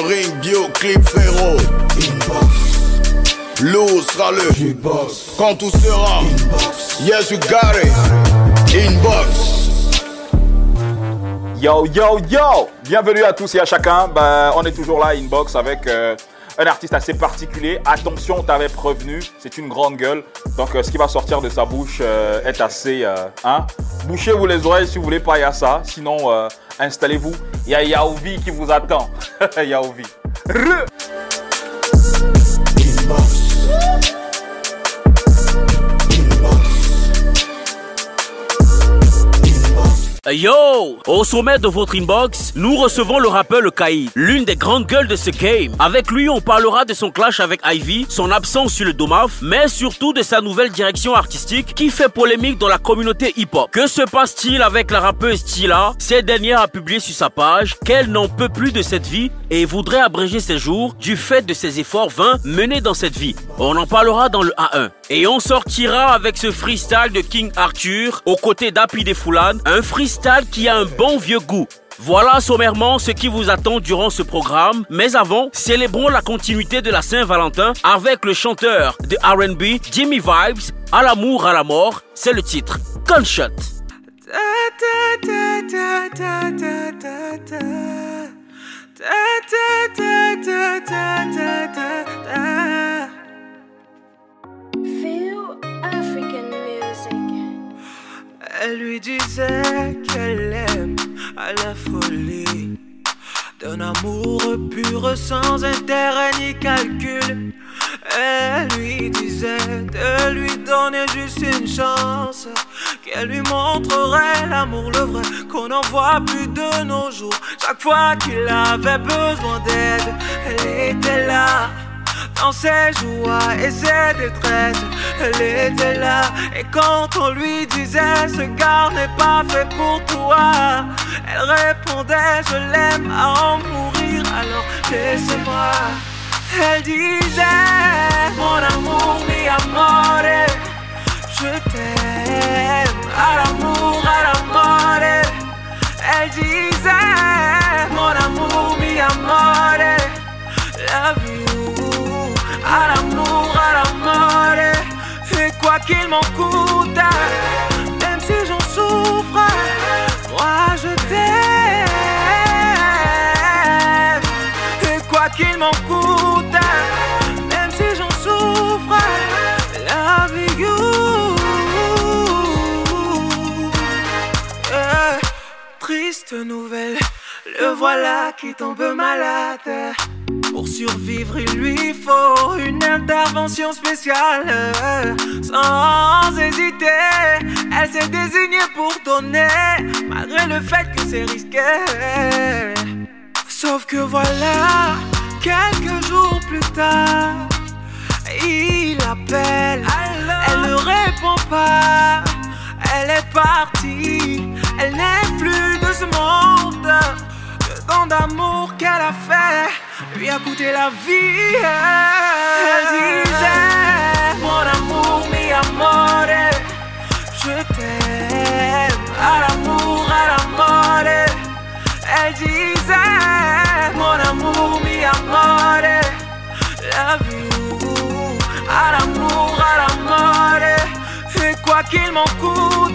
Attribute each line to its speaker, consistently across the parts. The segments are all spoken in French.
Speaker 1: 2-3 7 dans le ring, bio clip féro. Inbox. Lou sera le Inbox. Quand tout sera Inbox. Yes, you got it. Inbox.
Speaker 2: Yo, yo, yo Bienvenue à tous et à chacun. Ben, on est toujours là, Inbox, avec euh, un artiste assez particulier. Attention, on t'avait prévenu, c'est une grande gueule. Donc, euh, ce qui va sortir de sa bouche euh, est assez... hein? Bouchez-vous les oreilles si vous voulez pas, il y a ça. Sinon, installez-vous. Il y a Yaouvi qui vous attend. Yaouvi.
Speaker 3: Yo Au sommet de votre inbox, nous recevons le rappeur Le Kai, l'une des grandes gueules de ce game. Avec lui, on parlera de son clash avec Ivy, son absence sur le Domaf, mais surtout de sa nouvelle direction artistique qui fait polémique dans la communauté hip-hop. Que se passe-t-il avec la rappeuse Stila Cette dernière a publié sur sa page qu'elle n'en peut plus de cette vie et voudrait abréger ses jours du fait de ses efforts vains menés dans cette vie. On en parlera dans le A1. Et on sortira avec ce freestyle de King Arthur aux côtés d'Api des Foulan, un freestyle qui a un bon vieux goût. Voilà sommairement ce qui vous attend durant ce programme. Mais avant, célébrons la continuité de la Saint-Valentin avec le chanteur de RB, Jimmy Vibes, à l'amour, à la mort. C'est le titre. Gunshot.
Speaker 4: Elle lui disait qu'elle aime à la folie. D'un amour pur sans intérêt ni calcul. Elle lui disait de lui donner juste une chance. Qu'elle lui montrerait l'amour, le vrai, qu'on n'en voit plus de nos jours. Chaque fois qu'il avait besoin d'aide, elle était là dans ses joies et ses détresses, elle était là. Et quand on lui disait ce gars n'est pas fait pour toi, elle répondait je l'aime à en mourir, alors laissez-moi. Elle disait mon amour, mi amore, je t'aime à l'amour, à la mort. Elle disait mon amour, mi amore, à l'amour, à la mort. Et quoi qu'il m'en coûte, même si j'en souffre, moi je t'aime. Et quoi qu'il m'en coûte, même si j'en souffre, love you. Yeah. Triste nouvelle, le voilà qui tombe malade. Pour survivre, il lui faut une intervention spéciale. Sans hésiter, elle s'est désignée pour donner, malgré le fait que c'est risqué. Sauf que voilà, quelques jours plus tard, il appelle, elle ne répond pas. Elle est partie, elle n'est plus de ce monde. Le don d'amour qu'elle a fait lui a coûté la vie. Elle disait Mon amour, mi amore, je t'aime à l'amour, à la mort. Elle disait Mon amour, mi amore, love you à l'amour, à la mort. Et quoi qu'il m'en coûte,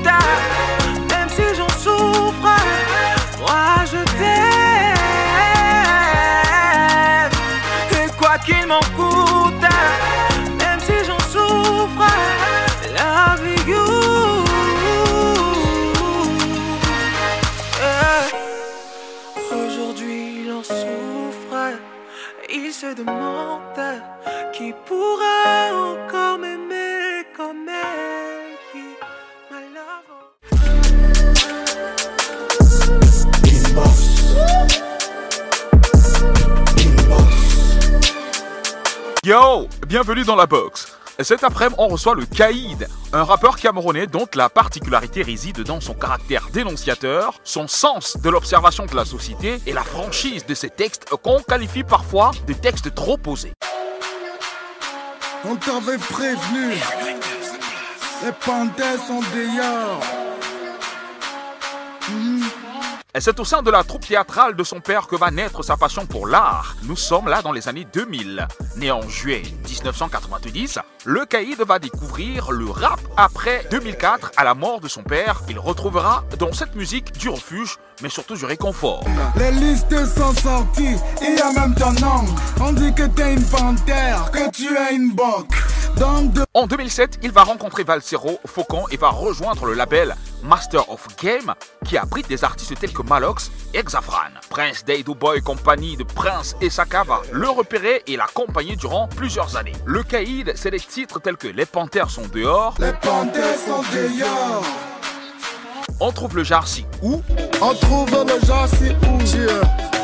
Speaker 2: Yo Bienvenue dans la box cet après-midi, on reçoit le Kaïd, un rappeur camerounais dont la particularité réside dans son caractère dénonciateur, son sens de l'observation de la société et la franchise de ses textes qu'on qualifie parfois de textes trop posés.
Speaker 5: On t'avait prévenu. Les sont dehors.
Speaker 2: Et c'est au sein de la troupe théâtrale de son père que va naître sa passion pour l'art. Nous sommes là dans les années 2000. Né en juillet 1990, le Caïd va découvrir le rap après 2004 à la mort de son père. Il retrouvera dans cette musique du refuge, mais surtout du réconfort.
Speaker 5: Les listes sont sorties, il y a même ton nom. On dit que t'es une panthère, que tu es une.
Speaker 2: En 2007, il va rencontrer Valsero, Faucon et va rejoindre le label Master of Game qui abrite des artistes tels que Malox et Xafran. Prince Dado Boy compagnie de Prince et Saka va le repérer et l'accompagner durant plusieurs années. Le Caïd, c'est des titres tels que Les Panthères sont dehors,
Speaker 5: Les panthères sont dehors.
Speaker 2: On trouve le Jarsi ou
Speaker 5: On trouve le genre si où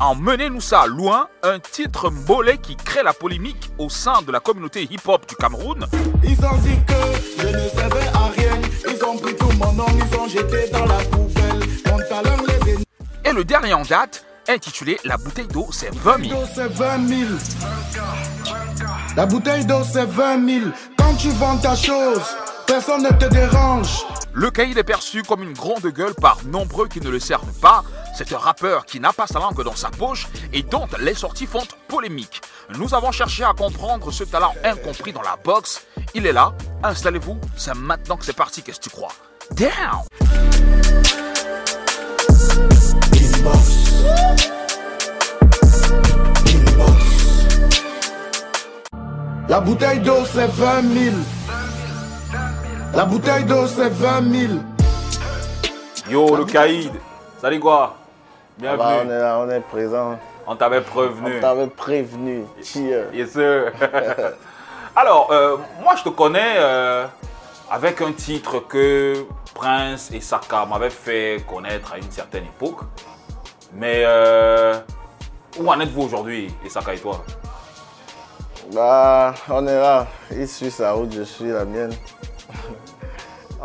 Speaker 2: Emmenez-nous ça loin, un titre mollet qui crée la polémique au sein de la communauté hip-hop du Cameroun.
Speaker 5: Ils ont dit que je ne servais à rien. Ils ont pris tout mon nom, ils ont jeté dans la poubelle. Mon talent les.
Speaker 2: Et le dernier en date, intitulé La bouteille d'eau, c'est 20 000.
Speaker 5: d'eau, c'est 20 000. La bouteille d'eau, c'est 20 000. Quand tu vends ta chose, personne ne te dérange.
Speaker 2: Le caïd est perçu comme une grande gueule par nombreux qui ne le servent pas. C'est un rappeur qui n'a pas sa langue dans sa poche et dont les sorties font polémique. Nous avons cherché à comprendre ce talent incompris dans la boxe. Il est là, installez-vous, c'est maintenant que c'est parti, qu'est-ce que tu crois? Down
Speaker 5: La bouteille d'eau, c'est 20 000. La bouteille d'eau, c'est 20 000.
Speaker 2: Yo, le caïd, salut quoi
Speaker 6: Ah bah, on
Speaker 2: Bienvenue.
Speaker 6: est là, on est présent.
Speaker 2: On t'avait prévenu.
Speaker 6: On t'avait prévenu. Cheer.
Speaker 2: Yes, sir. Alors, euh, moi, je te connais euh, avec un titre que Prince et Saka m'avaient fait connaître à une certaine époque. Mais euh, où en êtes-vous aujourd'hui, et Saka et toi?
Speaker 6: Bah, on est là. Il suit sa route, je suis la mienne.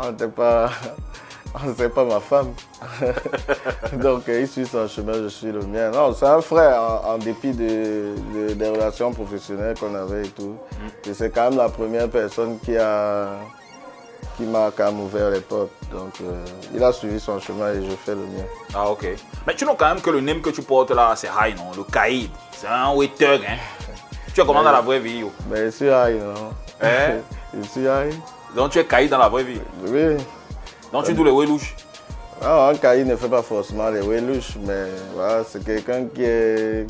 Speaker 6: On n'était pas. On pas ma femme. Donc, euh, il suit son chemin, je suis le mien. Non, c'est un frère, en, en dépit de, de- des relations professionnelles qu'on avait et tout. Et c'est quand même la première personne qui a qui m'a quand même ouvert les portes. Donc, euh, il a suivi son chemin et je fais le mien.
Speaker 2: Ah, ok. Mais tu know quand même que le name que tu portes là, c'est High, non? Le Caïd. C'est un waiter, hein? Tu es comment dans la vraie vie, yo?
Speaker 6: Mais je suis high, non?
Speaker 2: Hein?
Speaker 6: Je suis high.
Speaker 2: Donc tu es Caïd dans la vraie vie.
Speaker 6: Oui.
Speaker 2: Donc tu doules les Welouches.
Speaker 6: Ah, un cahier ne fait pas forcément les welouches, mais voilà, c'est quelqu'un qui est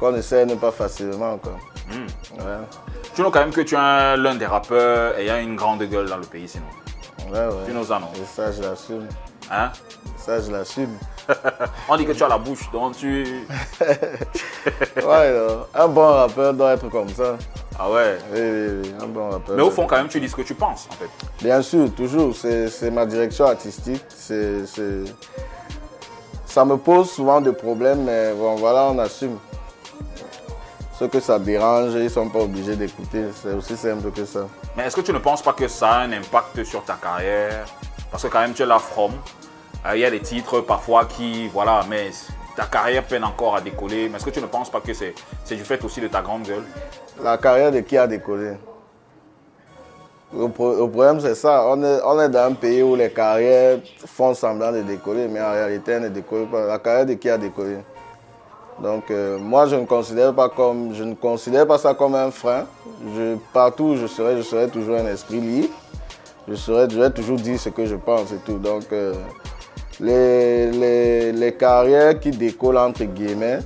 Speaker 6: qu'on ne sait pas facilement. Quoi.
Speaker 2: Hmm.
Speaker 6: Ouais,
Speaker 2: Tu know quand même que tu es un- l'un des rappeurs ayant une grande gueule dans le pays, sinon.
Speaker 6: ouais, ouais.
Speaker 2: Tu nous ça, non?
Speaker 6: Et ça, je l'assume.
Speaker 2: Hein?
Speaker 6: Ça, je l'assume.
Speaker 2: On dit que tu as la bouche, donc tu.
Speaker 6: Ouais, non. un bon rappeur doit être comme ça.
Speaker 2: Ah ouais.
Speaker 6: Oui, oui, oui, un bon rappeur.
Speaker 2: Mais au fond, quand même, tu dis ce que tu penses, en fait.
Speaker 6: Bien sûr, toujours. C'est ma direction artistique. C'est Ça me pose souvent des problèmes, mais bon, voilà, on assume. Ceux que ça dérange, ils ne sont pas obligés d'écouter. C'est aussi simple que ça.
Speaker 2: Mais est-ce que tu ne penses pas que ça a un impact sur ta carrière? Parce que quand même, tu es là from. Euh, Il y a des titres parfois qui, voilà, mais ta carrière peine encore à décoller. Mais est-ce que tu ne penses pas que c'est du fait aussi de ta grande gueule?
Speaker 6: La carrière de qui a décollé? Le, pro- le problème, c'est ça. On est, dans un pays où les carrières font semblant de décoller, mais en réalité, elles ne décollent pas. La carrière de qui a décollé? Donc, euh, moi, je ne, considère pas comme, je ne considère pas ça comme un frein. Partout où je serai, je serai toujours un esprit libre. Je, serai, je vais toujours dire ce que je pense et tout. Donc, euh, les, les, les carrières qui décollent, entre guillemets,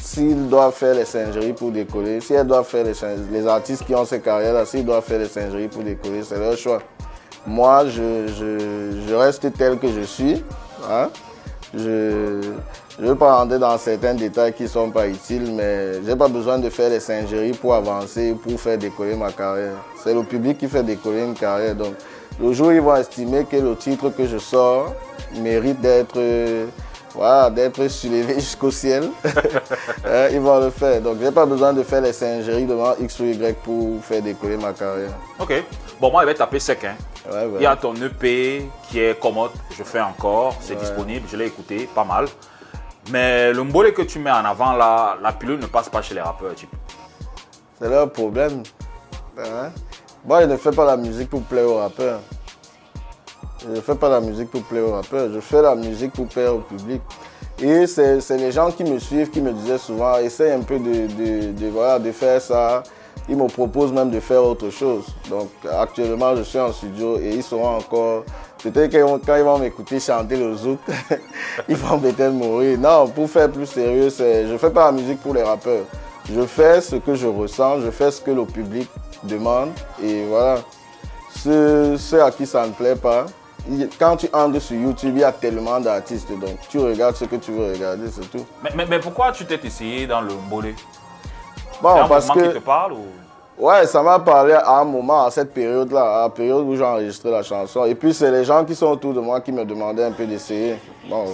Speaker 6: s'ils doivent faire les singeries pour décoller, si elles doivent faire les, les artistes qui ont ces carrières-là, s'ils doivent faire les singeries pour décoller, c'est leur choix. Moi, je, je, je reste tel que je suis. hein. Je ne veux pas rentrer dans certains détails qui ne sont pas utiles, mais je n'ai pas besoin de faire les singeries pour avancer, pour faire décoller ma carrière. C'est le public qui fait décoller une carrière. Donc, le jour où ils vont estimer que le titre que je sors mérite d'être euh, voilà, d'être soulevé jusqu'au ciel, hein, ils vont le faire. Donc, je n'ai pas besoin de faire les singeries devant X ou Y pour faire décoller ma carrière.
Speaker 2: Ok. Bon, moi, il va taper sec. Hein.
Speaker 6: Ouais, ouais.
Speaker 2: Il y a ton EP qui est commode, je fais encore, c'est disponible, je l'ai écouté, pas mal. Mais le mbolé que tu mets en avant là, la pilule ne passe pas chez les rappeurs.
Speaker 6: C'est leur problème. Hein? Moi, je ne fais pas la musique pour plaire aux rappeurs. Je fais pas la musique pour plaire aux rappeurs, je fais la musique pour plaire au public. Et c'est les gens qui me suivent qui me disaient souvent, essaye un peu de, de, de, de faire ça. Ils me proposent même de faire autre chose. Donc actuellement, je suis en studio et ils seront encore. Peut-être que quand ils vont m'écouter chanter le zouk, ils vont peut-être mourir. Non, pour faire plus sérieux, je fais pas la musique pour les rappeurs. Je fais ce que je ressens, je fais ce que le public demande et voilà. Ceux, ceux à qui ça ne plaît pas, quand tu entres sur YouTube, il y a tellement d'artistes, donc tu regardes ce que tu veux regarder, c'est tout.
Speaker 2: Mais, mais- mais pourquoi tu t'es essayé dans le C'est
Speaker 6: Bon,
Speaker 2: un
Speaker 6: parce
Speaker 2: mouvement qui
Speaker 6: que
Speaker 2: te parle ou...
Speaker 6: ouais, ça m'a parlé à un moment, à cette période-là, à la période où j'ai enregistré la chanson. Et puis c'est les gens qui sont autour de moi qui me demandaient un peu d'essayer. Bon,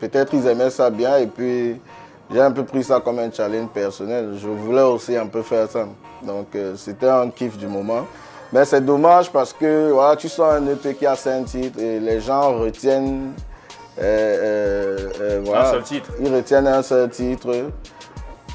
Speaker 6: peut-être ils aimaient ça bien et puis j'ai un peu pris ça comme un challenge personnel. Je voulais aussi un peu faire ça. Donc euh, c'était un kiff du moment. Mais c'est dommage parce que voilà, tu sors un EP qui a cinq titres et les gens retiennent. euh, euh, voilà,
Speaker 2: seul titre.
Speaker 6: Ils retiennent un seul titre.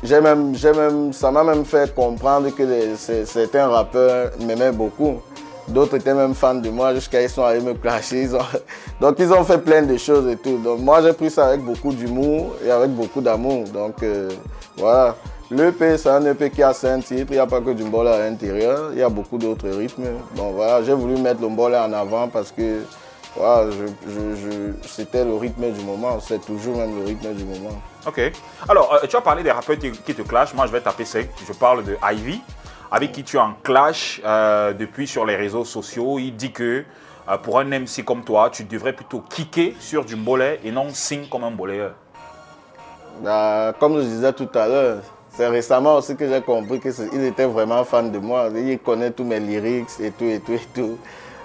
Speaker 6: J'ai même, même, ça m'a même fait comprendre que les- certains rappeurs m'aimaient beaucoup. D'autres étaient même fans de moi jusqu'à ils sont allés me clasher. Donc ils ont fait plein de choses et tout. Donc moi j'ai pris ça avec beaucoup d'humour et avec beaucoup d'amour. Donc euh, voilà. L'EP c'est un EP qui a cinq titres. Il n'y a pas que du mbola à l'intérieur. Il y a beaucoup d'autres rythmes. Donc voilà, j'ai voulu mettre le mbola en avant parce que voilà, c'était le rythme du moment. C'est toujours même le rythme du moment.
Speaker 2: Ok. Alors, euh, tu as parlé des rappeurs qui, qui te clashent. Moi, je vais taper sec. Je parle de Ivy, avec qui tu es en clash euh, depuis sur les réseaux sociaux. Il dit que euh, pour un MC comme toi, tu devrais plutôt kicker sur du mbolé et non sing comme un mboléeur.
Speaker 6: Bah, comme je disais tout à l'heure, c'est récemment aussi que j'ai compris qu'il était vraiment fan de moi. Il connaît tous mes lyrics et tout et tout et tout.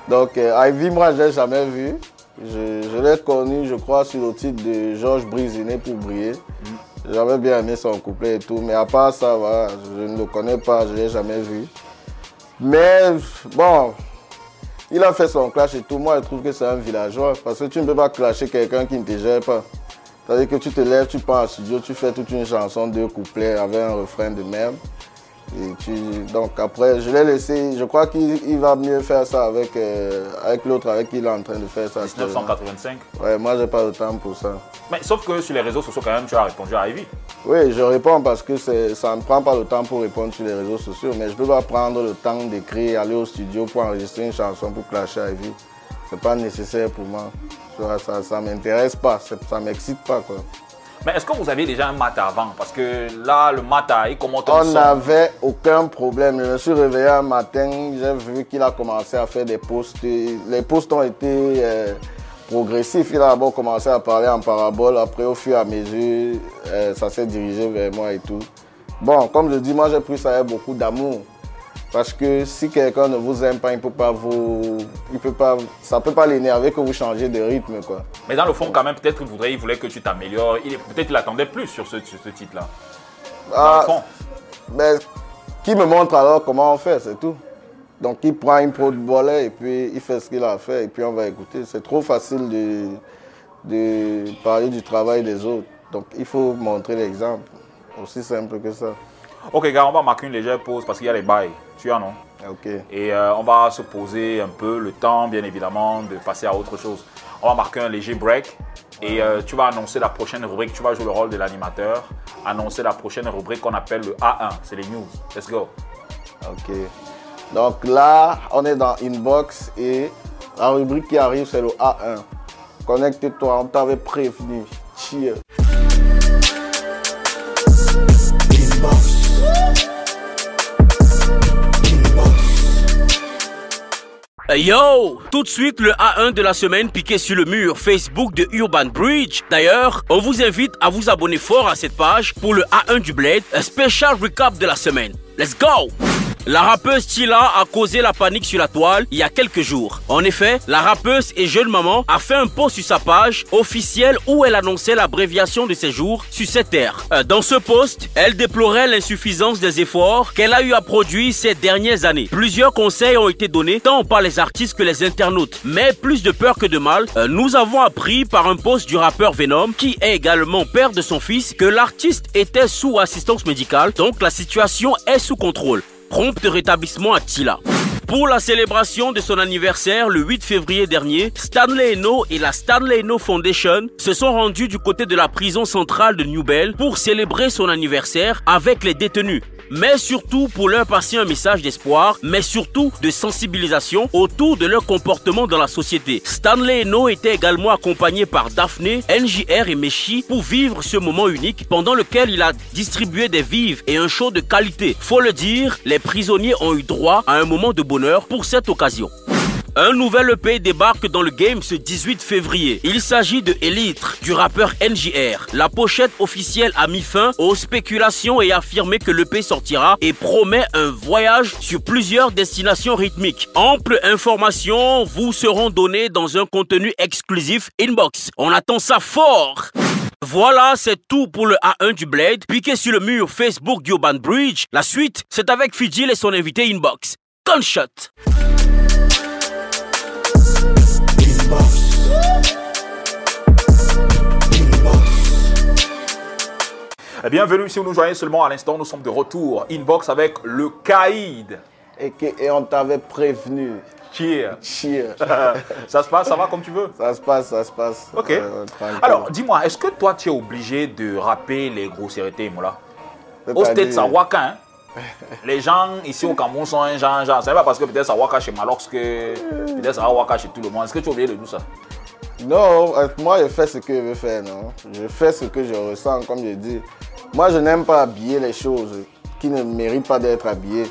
Speaker 6: Donc, euh, Ivy, moi, je l'ai jamais vu. Je, je l'ai connu, je crois, sur le titre de Georges Brisinet pour briller. J'avais bien aimé son couplet et tout, mais à part ça, je ne le connais pas, je ne l'ai jamais vu. Mais bon, il a fait son clash et tout. Moi, je trouve que c'est un villageois parce que tu ne peux pas clasher quelqu'un qui ne te gère pas. C'est-à-dire que tu te lèves, tu pars en studio, tu fais toute une chanson, deux couplets avec un refrain de merde. Et tu, donc après, je l'ai laissé. Je crois qu'il il va mieux faire ça avec, euh, avec l'autre avec qui il est en train de faire ça. actuellement.
Speaker 2: 1985.
Speaker 6: Ouais, moi, j'ai pas le temps pour ça.
Speaker 2: Mais sauf que sur les réseaux sociaux, quand même, tu as répondu à Ivy.
Speaker 6: Oui, je réponds parce que ça ne prend pas le temps pour répondre sur les réseaux sociaux, mais je ne peux pas prendre le temps d'écrire, aller au studio pour enregistrer une chanson pour clasher à Ivy. C'est pas nécessaire pour moi. Ça, ça, ne m'intéresse pas, ça ne m'excite pas. Quoi.
Speaker 2: Mais est-ce que vous avez déjà un mat avant? Parce que là, le mat, il commence
Speaker 6: On n'avait aucun problème. Je me suis réveillé un matin, j'ai vu qu'il a commencé à faire des posts. Les posts ont été euh, progressifs. Il a d'abord commencé à parler en parabole. Après, au fur et à mesure, euh, ça s'est dirigé vers moi et tout. Bon, comme je dis, moi j'ai pris ça avec beaucoup d'amour. Parce que si quelqu'un ne vous aime pas, il peut pas vous, il peut pas, ça peut pas l'énerver que vous changez de rythme, quoi.
Speaker 2: Mais dans le fond, quand même, peut-être qu'il voudrait, il voulait que tu t'améliores. Il Peut-être qu'il attendait plus sur ce, sur ce titre-là. Dans
Speaker 6: Ah,
Speaker 2: le fond.
Speaker 6: Ben, qui me montre alors comment on fait, c'est tout. Donc il prend une pro de volet et puis il fait ce qu'il a à faire et puis on va écouter. C'est trop facile de, de parler du travail des autres. Donc il faut montrer l'exemple. Aussi simple que ça.
Speaker 2: Ok, gars, on va marquer une légère pause parce qu'il y a les bails. Tu as, non
Speaker 6: Ok.
Speaker 2: Et euh, on va se poser un peu le temps, bien évidemment, de passer à autre chose. On va marquer un léger break et euh, tu vas annoncer la prochaine rubrique. Tu vas jouer le rôle de l'animateur, annoncer la prochaine rubrique qu'on appelle le A1. C'est les news. Let's go.
Speaker 6: Ok. Donc là, on est dans Inbox et la rubrique qui arrive, c'est le A1. Connecte-toi, on t'avait prévenu. Cheers.
Speaker 3: Yo Tout de suite le A1 de la semaine piqué sur le mur Facebook de Urban Bridge. D'ailleurs, on vous invite à vous abonner fort à cette page pour le A1 du Blade, un special recap de la semaine. Let's go la rappeuse Tila a causé la panique sur la toile il y a quelques jours. En effet, la rappeuse et jeune maman a fait un post sur sa page officielle où elle annonçait l'abréviation de ses jours sur cette terre. Euh, Dans ce post, elle déplorait l'insuffisance des efforts qu'elle a eu à produire ces dernières années. Plusieurs conseils ont été donnés tant par les artistes que les internautes. Mais plus de peur que de mal, euh, nous avons appris par un post du rappeur Venom, qui est également père de son fils, que l'artiste était sous assistance médicale, donc la situation est sous contrôle. Prompt rétablissement à Tila. Pour la célébration de son anniversaire le 8 février dernier, Stanley Eno et la Stanley Eno Foundation se sont rendus du côté de la prison centrale de New Bell pour célébrer son anniversaire avec les détenus mais surtout pour leur passer un message d'espoir, mais surtout de sensibilisation autour de leur comportement dans la société. Stanley Eno était également accompagné par Daphné, NJR et Meshi pour vivre ce moment unique pendant lequel il a distribué des vives et un show de qualité. Faut le dire, les prisonniers ont eu droit à un moment de pour cette occasion. Un nouvel EP débarque dans le game ce 18 février. Il s'agit de Elitre du rappeur NJR. La pochette officielle a mis fin aux spéculations et affirmé que l'EP sortira et promet un voyage sur plusieurs destinations rythmiques. Ample information vous seront données dans un contenu exclusif inbox. On attend ça fort. Voilà, c'est tout pour le A1 du Blade. Piqué sur le mur Facebook d'Urban Bridge. La suite, c'est avec Fidjil et son invité Inbox. Gunshot.
Speaker 2: Eh, Bienvenue si vous nous joignez seulement à l'instant, nous sommes de retour. Inbox avec le Caïd.
Speaker 6: Et, que- et on t'avait prévenu.
Speaker 2: Cheer.
Speaker 6: Cheer.
Speaker 2: ça se passe, ça va comme tu veux?
Speaker 6: Ça se passe, ça se passe.
Speaker 2: Ok.
Speaker 6: Euh.
Speaker 2: Alors, dis-moi, est-ce que toi, tu es obligé de rapper les grossièretés, Moula Au stade Sawaka, hein? Les gens ici au Cameroun sont un genre, genre. C'est pas parce que peut-être ça waka chez Malox que peut-être ça waka chez tout le monde. Est-ce que tu es obligé de tout ça?
Speaker 6: Non, euh, moi je fais ce que je veux faire, non. Je fais ce que je ressens, comme je dis. Moi je n'aime pas habiller les choses qui ne méritent pas d'être habillées,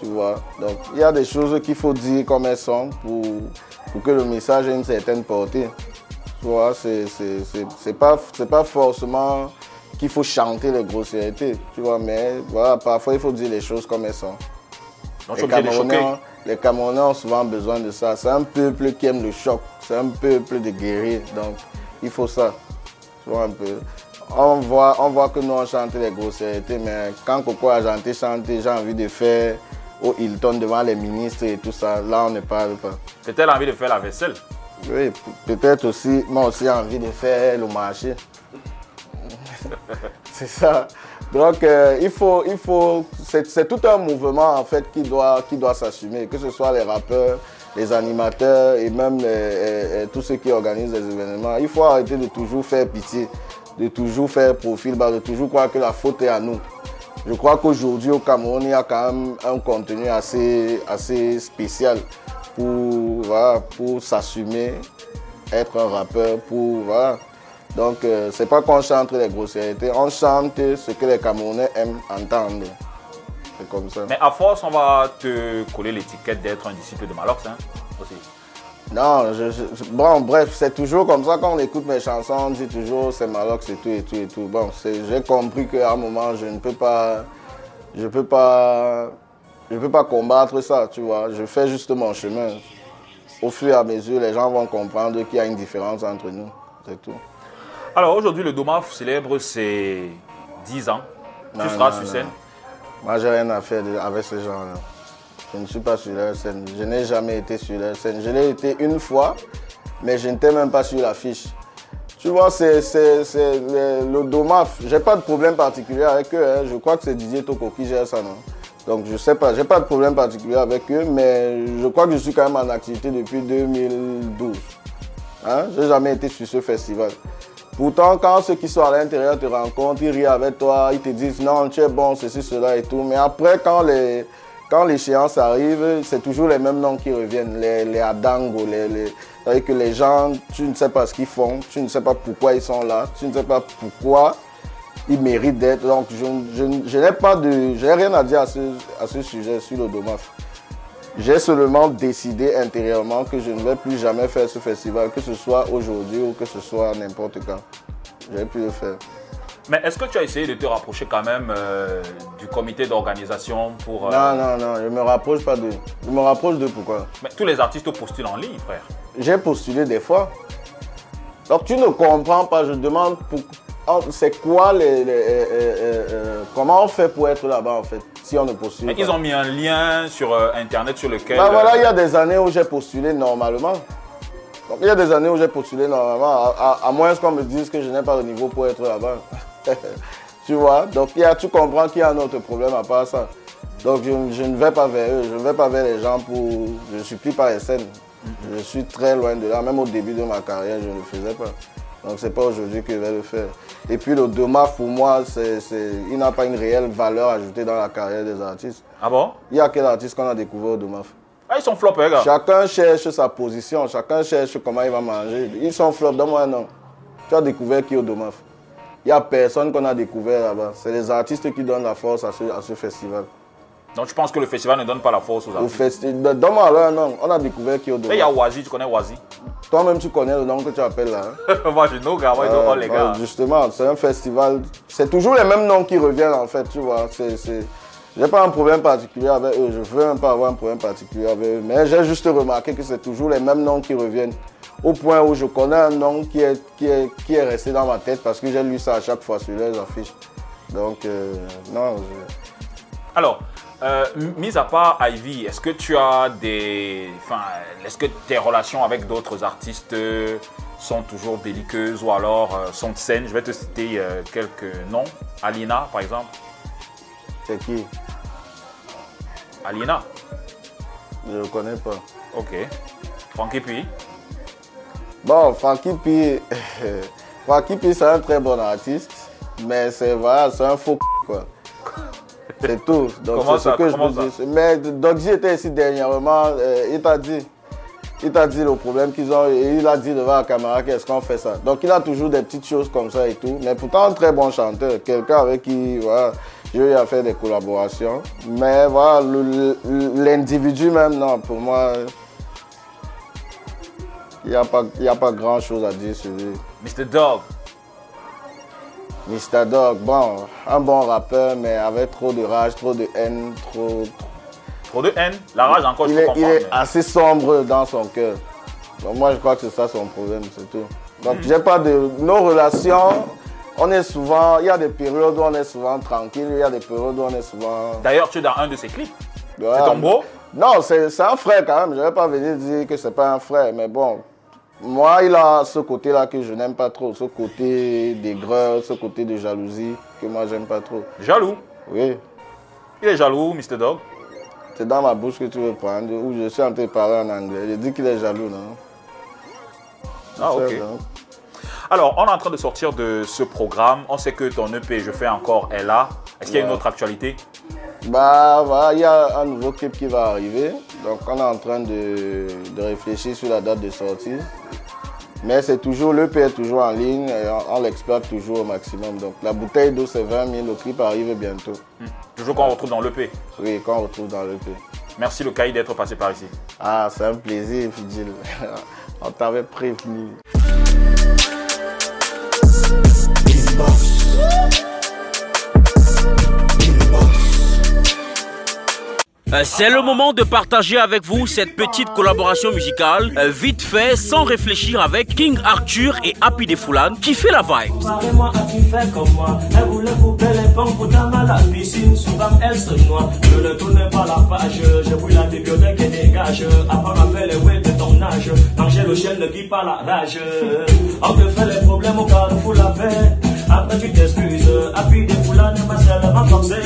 Speaker 6: tu vois. Donc il y a des choses qu'il faut dire comme elles sont pour, pour que le message ait une certaine portée. Tu vois, c'est pas, pas forcément qu'il faut chanter les grossièretés, tu vois, mais voilà, parfois il faut dire les choses comme elles sont.
Speaker 2: Donc,
Speaker 6: Les Camerounais, les Camerounais ont souvent besoin de ça. C'est un peuple qui aime le choc. C'est un peuple de guerriers. Donc, il faut ça. Tu vois un peu. On voit, on voit que nous, on chante les grossièretés, mais quand Coco a chanté, chanté, j'ai envie de faire au Hilton devant les ministres et tout ça, là, on ne parle pas.
Speaker 2: Peut-être envie de faire la vaisselle.
Speaker 6: Oui, pe- peut-être aussi, moi aussi, j'ai envie de faire le marché. c'est ça. Donc, euh, il faut, il faut, c'est tout un mouvement en fait qui doit, qui doit s'assumer, que ce soit les rappeurs, les animateurs et même tous ceux qui organisent les événements. Il faut arrêter de toujours faire pitié, de toujours faire profil de toujours croire que la faute est à nous. Je crois qu'aujourd'hui au Cameroun, il y a quand même un contenu assez, assez spécial pour, pour s'assumer, être un rappeur, pour. Donc euh, c'est pas qu'on chante les grossièretés, on chante ce que les Camerounais aiment entendre. C'est comme ça.
Speaker 2: Mais à force, on va te coller l'étiquette d'être un disciple de Malox. Hein, aussi.
Speaker 6: Non, je, je- bon, bref, c'est toujours comme ça quand on écoute mes chansons, on dit toujours c'est Malox et tout et tout et tout. Bon, j'ai compris qu'à un moment, je ne peux pas, je peux pas, je peux pas combattre ça, tu vois. Je fais juste mon chemin. Au fur et à mesure, les gens vont comprendre qu'il y a une différence entre nous, c'est tout.
Speaker 2: Alors aujourd'hui, le Domaf célèbre ses 10 ans.
Speaker 6: Non,
Speaker 2: tu seras
Speaker 6: non,
Speaker 2: sur
Speaker 6: non.
Speaker 2: scène.
Speaker 6: Moi, j'ai rien à faire avec ces gens-là. Je ne suis pas sur leur scène. Je n'ai jamais été sur leur scène. Je l'ai été une fois, mais je n'étais même pas sur l'affiche. Tu vois, c'est le, le DOMAF. Je n'ai pas de problème particulier avec eux. hein. Je crois que c'est Didier Toko qui gère ça, non Donc, je sais pas. Je n'ai pas de problème particulier avec eux, mais je crois que je suis quand même en activité depuis 2012. Hein? Je n'ai jamais été sur ce festival. Pourtant, quand ceux qui sont à l'intérieur te rencontrent, ils rient avec toi, ils te disent non, tu es bon, ceci, cela et tout. Mais après, quand les quand l'échéance arrive, c'est toujours les mêmes noms qui reviennent, les, les Adango, les, les... C'est-à-dire que les gens, tu ne sais pas ce qu'ils font, tu ne sais pas pourquoi ils sont là, tu ne sais pas pourquoi ils méritent d'être. Donc, je, je- n'ai pas de, rien à dire à ce, à ce sujet sur le DOMAF. J'ai seulement décidé intérieurement que je ne vais plus jamais faire ce festival, que ce soit aujourd'hui ou que ce soit n'importe quand. Je vais plus le faire.
Speaker 2: Mais est-ce que tu as essayé de te rapprocher quand même euh, du comité d'organisation pour... euh,
Speaker 6: Non, non, non, je me rapproche pas d'eux. Je me rapproche d'eux pourquoi?
Speaker 2: Mais tous les artistes postulent en ligne, frère.
Speaker 6: J'ai postulé des fois. Donc tu ne comprends pas, je demande pour- c'est quoi les, les- euh, euh, euh, comment on fait pour être là-bas en fait si on ne postule
Speaker 2: Mais ils ont mis un lien sur euh, Internet sur lequel...
Speaker 6: Ben voilà, il y a des années où j'ai postulé normalement. Donc il y a des années où j'ai postulé normalement, à, à- à moins qu'on me dise que je n'ai pas le niveau pour être là-bas. tu vois, donc y a, tu comprends qu'il y a un autre problème à part ça. Donc je, je ne vais pas vers eux, je ne vais pas vers les gens pour... Je ne supplie pas les scènes. Je suis très loin de là. Même au début de ma carrière, je ne le faisais pas. Donc c'est pas aujourd'hui que je vais le faire. Et puis le DOMAF, pour moi, c'est, il n'a pas une réelle valeur ajoutée dans la carrière des artistes.
Speaker 2: Ah bon?
Speaker 6: Il y a quel artiste qu'on a découvert au DOMAF
Speaker 2: Ah, ils sont flop, hein, gars.
Speaker 6: Chacun cherche sa position, chacun cherche comment il va manger. Ils sont flop, donne-moi un nom. Tu as découvert qui au DOMAF Il n'y a personne qu'on a découvert là-bas. C'est les artistes qui donnent la force à ce, à ce festival.
Speaker 2: Donc tu penses que le festival ne donne pas la force aux
Speaker 6: Au
Speaker 2: artistes
Speaker 6: festival, donne-moi alors un nom. On a découvert qui au
Speaker 2: Et il y a Wazi, tu connais Wazi
Speaker 6: Toi-même, tu connais le nom que tu appelles là. hein?
Speaker 2: Moi, je know, gars. Moi,
Speaker 6: Euh,
Speaker 2: les gars.
Speaker 6: justement, c'est un festival. C'est toujours les mêmes noms qui reviennent en fait, tu vois. C'est, c'est... J'ai pas un problème particulier avec eux, je veux même pas avoir un problème particulier avec eux. Mais j'ai juste remarqué que c'est toujours les mêmes noms qui reviennent. Au point où je connais un nom qui est, qui est, qui est resté dans ma tête parce que j'ai lu ça à chaque fois sur les affiches. Donc, euh, non, je-
Speaker 2: Alors, euh, mis à part Ivy, est-ce que tu as des. Enfin, est-ce que tes relations avec d'autres artistes euh, sont toujours belliqueuses ou alors euh, sont saines? Je vais te citer euh, quelques noms. Alina, par exemple.
Speaker 6: c'est qui?
Speaker 2: Alina,
Speaker 6: Je ne connais pas.
Speaker 2: ok. Frankie P.
Speaker 6: Bon, Frankie P, Frankie P, c'est un très bon artiste, mais c'est voilà, c'est un faux quoi. C'est tout. Donc c'est ce que je peux dire. Mais donc j'étais ici dernièrement, euh, il t'a dit, il t'a dit le problème qu'ils ont et il a dit devant la caméra qu'est-ce qu'on fait ça? Donc il a toujours des petites choses comme ça et tout, mais pourtant un très bon chanteur, quelqu'un avec qui voilà, j'ai eu à faire des collaborations. Mais voilà, l'individu même, non, pour moi, il n'y a pas, y a pas grand chose à dire sur lui.
Speaker 2: Mr. Dog.
Speaker 6: Mr. Dog, bon, un bon rappeur, mais avec trop de rage, trop de haine, trop.
Speaker 2: Trop de haine. La rage, encore, je
Speaker 6: Il
Speaker 2: peux
Speaker 6: est, il est
Speaker 2: mais-
Speaker 6: assez sombre dans son cœur. Donc moi, je crois que c'est ça son problème, c'est tout. Donc
Speaker 2: Mhm.
Speaker 6: j'ai pas de. Nos relations, on est souvent. Il y a des périodes où on est souvent tranquille, il y a des périodes où on est souvent.
Speaker 2: D'ailleurs, tu es dans un de ses clips.
Speaker 6: Voilà.
Speaker 2: ton bro?
Speaker 6: Non, c'est c'est un frère quand même. Je vais pas venir dire que c'est pas un frère, mais bon. Moi, il a ce côté-là que je n'aime pas trop, ce côté d'aigreur, ce côté de jalousie que moi j'aime pas trop.
Speaker 2: Jaloux?
Speaker 6: Oui.
Speaker 2: Il est jaloux, Mr. Dog?
Speaker 6: C'est dans ma bouche que tu veux prendre, où je suis en train de parler en anglais. Je dis qu'il est jaloux, non?
Speaker 2: Ah, ok.
Speaker 6: Ça,
Speaker 2: Alors, on est en train de sortir de ce programme. On sait que ton EP, je fais encore, est là. Est-ce qu'il y a une autre actualité?
Speaker 6: Bah voilà, il y a un nouveau clip qui va arriver. Donc on est en train de, de réfléchir sur la date de sortie. Mais c'est toujours, le est toujours en ligne et on, on l'exploite toujours au maximum. Donc la bouteille d'eau c'est 20 000, le clip arrive bientôt.
Speaker 2: Toujours qu'on retrouve dans l'EP.
Speaker 6: Oui, qu'on retrouve dans l'EP.
Speaker 2: Merci le cahier d'être passé par ici.
Speaker 6: Ah, c'est un plaisir, Fidjil. on t'avait prévenu.
Speaker 3: C'est le moment de partager avec vous cette petite collaboration musicale, euh, vite fait, sans réfléchir, avec King Arthur et Happy Defoulan, qui fait la vibe.
Speaker 7: Je ne tourne pas la page. Je pris la bibliothèque et dégage. Après m'a les ouais de ton âge. Manger le chien ne guide pas la rage. On te fait les problèmes au carrefour la paix. Après tu t'excuses. Appui des foulans n'est pas seulement forcé.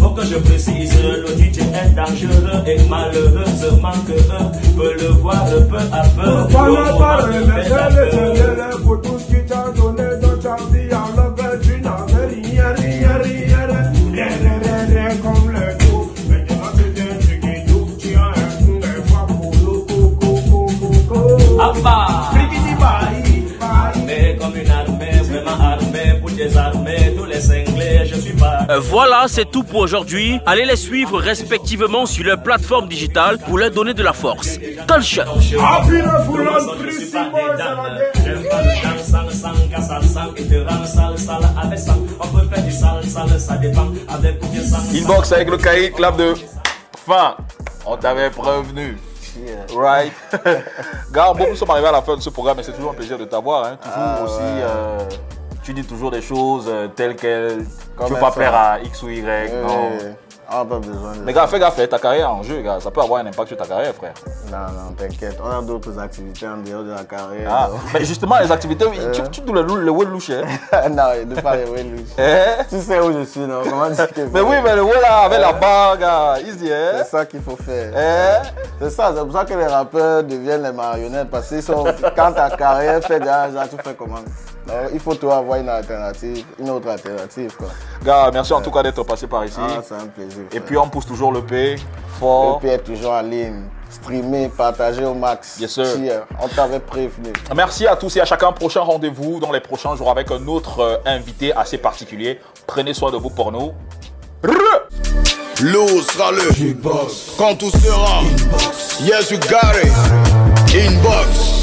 Speaker 7: Faut que je précise, le DJ est dangereux et malheureusement que eux peut le voir peu à peu.
Speaker 8: Pour tout ce qui t'a donné dans ta vie. Alors tu n'avais rien, rien, rien, rien, rien, rien comme le tout. Maintenant tu t'es tu qui tout, tu as un coup, un fois pour le coup, coup, coup, coup, coup.
Speaker 7: Abba.
Speaker 8: Brigidi bye, bye.
Speaker 7: Armé comme une
Speaker 3: Voilà, c'est tout pour aujourd'hui. Allez les suivre respectivement sur leurs plateformes digitales pour leur donner de la force. Culture.
Speaker 2: Inbox avec le cahier, clap de fin. On t'avait prévenu. Right. Gars, bon, nous sommes arrivés à la fin de ce programme et c'est toujours un plaisir de t'avoir. hein. Toujours
Speaker 6: Ah,
Speaker 2: aussi,
Speaker 6: ouais.
Speaker 2: euh, tu dis toujours des choses euh, telles quelles. Tu veux pas plaire à X ou Y. non.
Speaker 6: N'a pas besoin de
Speaker 2: Mais gars, fais gaffe, ta carrière en jeu, gars. Ça peut avoir un impact sur ta carrière, frère.
Speaker 6: Non, non, t'inquiète. On a d'autres activités en dehors de la carrière.
Speaker 2: Ah,
Speaker 6: donc.
Speaker 2: mais justement, les activités, tu, tu dois le, le wall louche, hein.
Speaker 6: non, il ne pas les louche.
Speaker 2: Eh?
Speaker 6: Tu sais où je suis, non? Comment dire que
Speaker 2: Mais oui, mais le wall là, avec la barre, gars, hein.
Speaker 6: C'est ça qu'il faut faire.
Speaker 2: Eh?
Speaker 6: C'est ça, c'est pour ça que les rappeurs deviennent les marionnettes. Parce qu'ils sont. Quand ta carrière fait déjà, tu fais comment? Donc, Il faut toi avoir une alternative, une autre alternative. Quoi.
Speaker 2: Gars, merci en tout cas d'être passé par ici.
Speaker 6: Ah, c'est un plaisir.
Speaker 2: Et puis on pousse toujours le P fort.
Speaker 6: Et puis être toujours en ligne, streamer, partager au max.
Speaker 2: Yes, sir.
Speaker 6: Cheer. On t'avait prévenu.
Speaker 2: Merci à tous et à chacun. Prochain rendez-vous dans les prochains jours avec un autre euh, invité assez particulier. Prenez soin de vous pour nous.
Speaker 1: L'eau sera le Quand tout sera Yes, you got it. Inbox.